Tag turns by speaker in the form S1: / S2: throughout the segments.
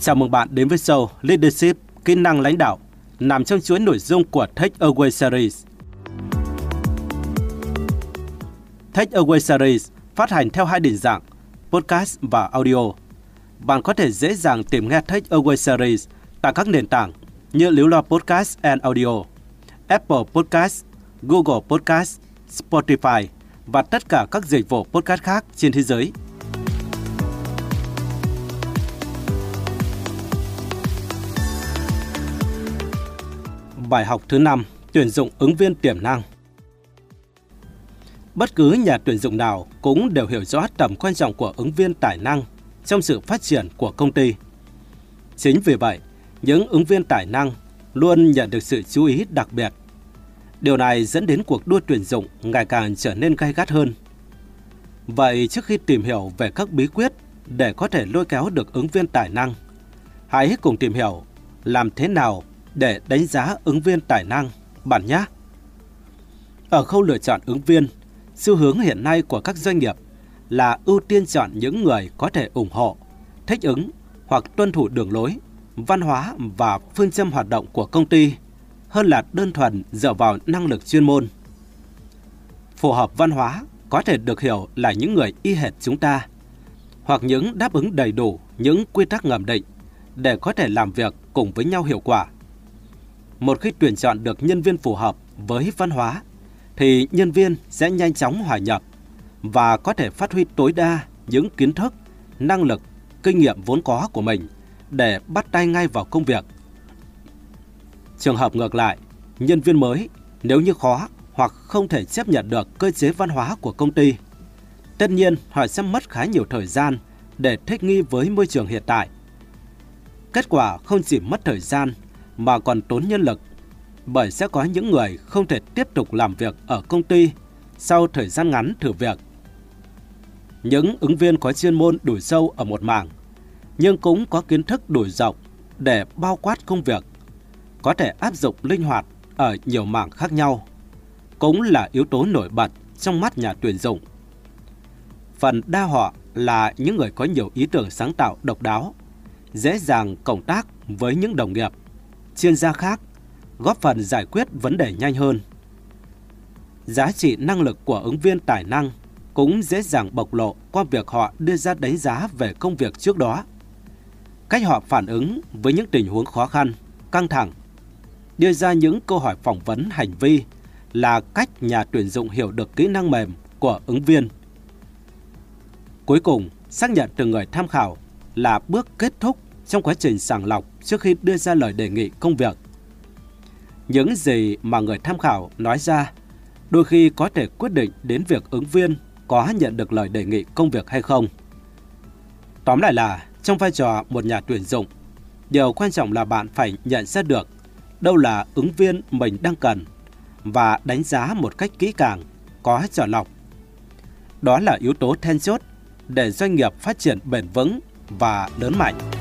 S1: Chào mừng bạn đến với show Leadership, kỹ năng lãnh đạo, nằm trong chuỗi nội dung của Take Away Series. Take Away Series phát hành theo hai định dạng, podcast và audio. Bạn có thể dễ dàng tìm nghe Take Away Series tại các nền tảng như Liễu Lo Podcast and Audio, Apple Podcast, Google Podcast, Spotify và tất cả các dịch vụ podcast khác trên thế giới. Bài học thứ 5, tuyển dụng ứng viên tiềm năng. Bất cứ nhà tuyển dụng nào cũng đều hiểu rõ tầm quan trọng của ứng viên tài năng trong sự phát triển của công ty. Chính vì vậy, những ứng viên tài năng luôn nhận được sự chú ý đặc biệt. Điều này dẫn đến cuộc đua tuyển dụng ngày càng trở nên gay gắt hơn. Vậy trước khi tìm hiểu về các bí quyết để có thể lôi kéo được ứng viên tài năng, hãy cùng tìm hiểu làm thế nào để đánh giá ứng viên tài năng, bạn nhé. Ở khâu lựa chọn ứng viên, xu hướng hiện nay của các doanh nghiệp là ưu tiên chọn những người có thể ủng hộ, thích ứng hoặc tuân thủ đường lối, văn hóa và phương châm hoạt động của công ty hơn là đơn thuần dựa vào năng lực chuyên môn. Phù hợp văn hóa có thể được hiểu là những người y hệt chúng ta, hoặc những đáp ứng đầy đủ những quy tắc ngầm định để có thể làm việc cùng với nhau hiệu quả. Một khi tuyển chọn được nhân viên phù hợp với văn hóa, thì nhân viên sẽ nhanh chóng hòa nhập và có thể phát huy tối đa những kiến thức, năng lực, kinh nghiệm vốn có của mình để bắt tay ngay vào công việc. Trường hợp ngược lại, nhân viên mới nếu như khó hoặc không thể chấp nhận được cơ chế văn hóa của công ty, tất nhiên họ sẽ mất khá nhiều thời gian để thích nghi với môi trường hiện tại. Kết quả không chỉ mất thời gian mà còn tốn nhân lực, bởi sẽ có những người không thể tiếp tục làm việc ở công ty sau thời gian ngắn thử việc. Những ứng viên có chuyên môn đủ sâu ở một mảng, nhưng cũng có kiến thức đủ rộng để bao quát công việc, có thể áp dụng linh hoạt ở nhiều mảng khác nhau, cũng là yếu tố nổi bật trong mắt nhà tuyển dụng. Phần đa họ là những người có nhiều ý tưởng sáng tạo độc đáo, dễ dàng cộng tác với những đồng nghiệp chuyên gia khác, góp phần giải quyết vấn đề nhanh hơn. Giá trị năng lực của ứng viên tài năng cũng dễ dàng bộc lộ qua việc họ đưa ra đánh giá về công việc trước đó. Cách họ phản ứng với những tình huống khó khăn, căng thẳng, đưa ra những câu hỏi phỏng vấn hành vi là cách nhà tuyển dụng hiểu được kỹ năng mềm của ứng viên. Cuối cùng, xác nhận từ người tham khảo là bước kết thúc trong quá trình sàng lọc trước khi đưa ra lời đề nghị công việc. Những gì mà người tham khảo nói ra đôi khi có thể quyết định đến việc ứng viên có nhận được lời đề nghị công việc hay không. Tóm lại là, trong vai trò một nhà tuyển dụng, điều quan trọng là bạn phải nhận ra được đâu là ứng viên mình đang cần và đánh giá một cách kỹ càng, có chọn lọc. Đó là yếu tố then chốt để doanh nghiệp phát triển bền vững và lớn mạnh.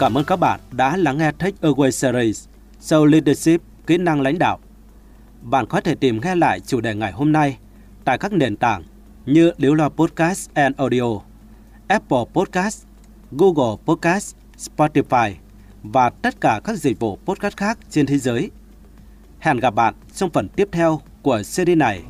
S1: Cảm ơn các bạn đã lắng nghe Take Away Series Show Leadership Kỹ năng lãnh đạo. Bạn có thể tìm nghe lại chủ đề ngày hôm nay tại các nền tảng như Liễu Lo Podcast and Audio, Apple Podcast, Google Podcast, Spotify và tất cả các dịch vụ podcast khác trên thế giới. Hẹn gặp bạn trong phần tiếp theo của series này.